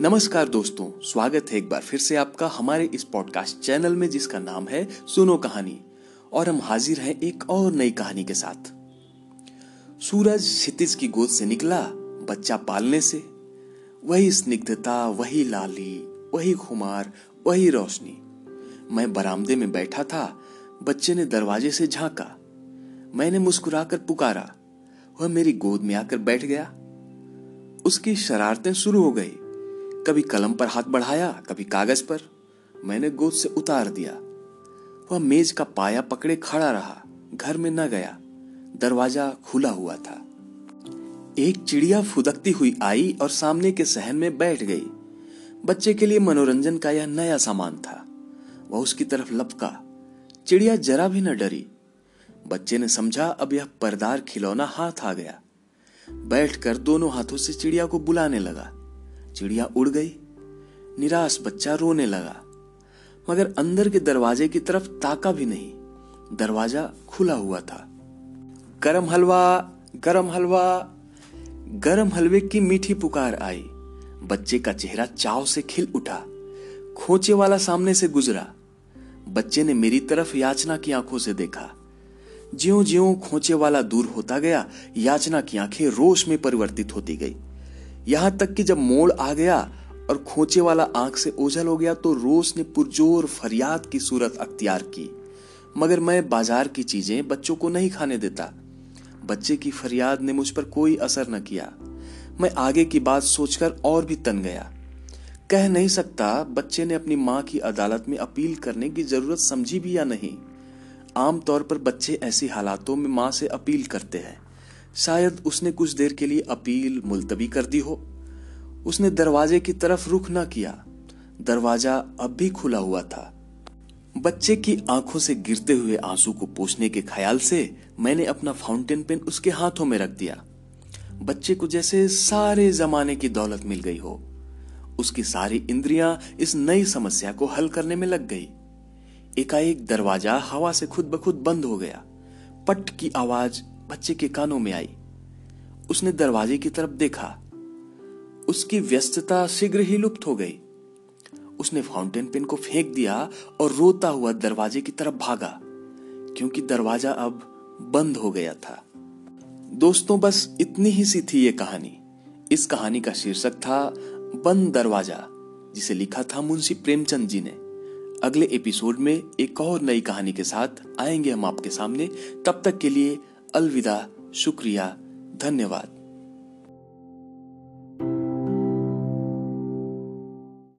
नमस्कार दोस्तों, स्वागत है एक बार फिर से आपका हमारे इस पॉडकास्ट चैनल में जिसका नाम है सुनो कहानी। और हम हाजिर हैं एक और नई कहानी के साथ। सूरज क्षितिज की गोद से निकला, बच्चा पालने से। वही स्निग्धता, वही लाली, वही खुमार, वही रोशनी। मैं बरामदे में बैठा था, बच्चे ने दरवाजे से झांका। मैंने मुस्कुराकर पुकारा, वह मेरी गोद में आकर बैठ गया। उसकी शरारतें शुरू हो गई। कभी कलम पर हाथ बढ़ाया, कभी कागज़ पर। मैंने गोद से उतार दिया। वह मेज का पाया पकड़े खड़ा रहा, घर में न गया। दरवाज़ा खुला हुआ था। एक चिड़िया फुदकती हुई आई और सामने के सहन में बैठ गई। बच्चे के लिए मनोरंजन का यह नया सामान था। वह उसकी तरफ़ लपका। चिड़िया जरा भी न डरी। बच्चे ने समझा, अब यह परदार खिलौना हाथ आ गया। बैठकर दोनों हाथों से चिड़िया को बुलाने लगा। चिड़िया उड़ गई। निराश बच्चा रोने लगा। मगर अंदर के दरवाजे की तरफ़ ताका भी नहीं। दरवाज़ा खुला हुआ था। गरम हलवा गरम हलवा। गरम हलवे की मीठी पुकार आई। बच्चे का चेहरा चाव से खिल उठा। खोचे वाला सामने से गुजरा। बच्चे ने मेरी तरफ़ याचना की आँखों से देखा। ज्यो ज्यो खोचे वाला दूर होता गया, याचना की आँखें रोश में परिवर्तित होती गई। यहाँ तक कि जब मोड़ आ गया और खोचे वाला आँख से ओझल हो गया तो रोस ने पुरजोर फरियाद की सूरत अख्तियार की। मगर मैं बाज़ार की चीज़ें बच्चों को नहीं खाने देता। बच्चे की फरियाद ने मुझ पर कोई असर न किया। मैं आगे की बात सोचकर और भी तन गया। कह नहीं सकता बच्चे ने अपनी माँ की अदालत में अपील करने की ज़रूरत समझी भी या नहीं। आमतौर पर बच्चे ऐसी हालातों में माँ से अपील करते हैं। शायद उसने कुछ देर के लिए अपील मुलतवी कर दी हो। उसने दरवाजे की तरफ़ रुख न किया। दरवाज़ा अब भी खुला हुआ था। बच्चे की आँखों से गिरते हुए आँसू को पोछने के ख्याल से मैंने अपना फाउंटेन पेन उसके हाथों में रख दिया। बच्चे को जैसे सारे जमाने की दौलत मिल गई हो। उसकी सारी इंद्रियाँ इस नई समस्या को हल करने में लग गई। एकाएक दरवाज़ा हवा से खुद ब खुद बंद हो गया। पट की आवाज़ बच्चे के कानों में आई। उसने दरवाजे की तरफ़ देखा। उसकी व्यस्तता शीघ्र ही लुप्त हो गई। उसने फाउंटेन पेन को फेंक दिया और रोता हुआ दरवाजे की तरफ़ भागा, क्योंकि दरवाज़ा अब बंद हो गया था। दोस्तों, बस इतनी ही सी थी ये कहानी। इस कहानी का शीर्षक था, बंद दरवाज़ा, जिसे लिखा था मुंशी प्रेमचंद जी ने। अगले एपिसोड में एक और नई कहानी के साथ आएँगे हम आपके सामने। तब तक के लिए अलविदा शुक्रिया धन्यवाद।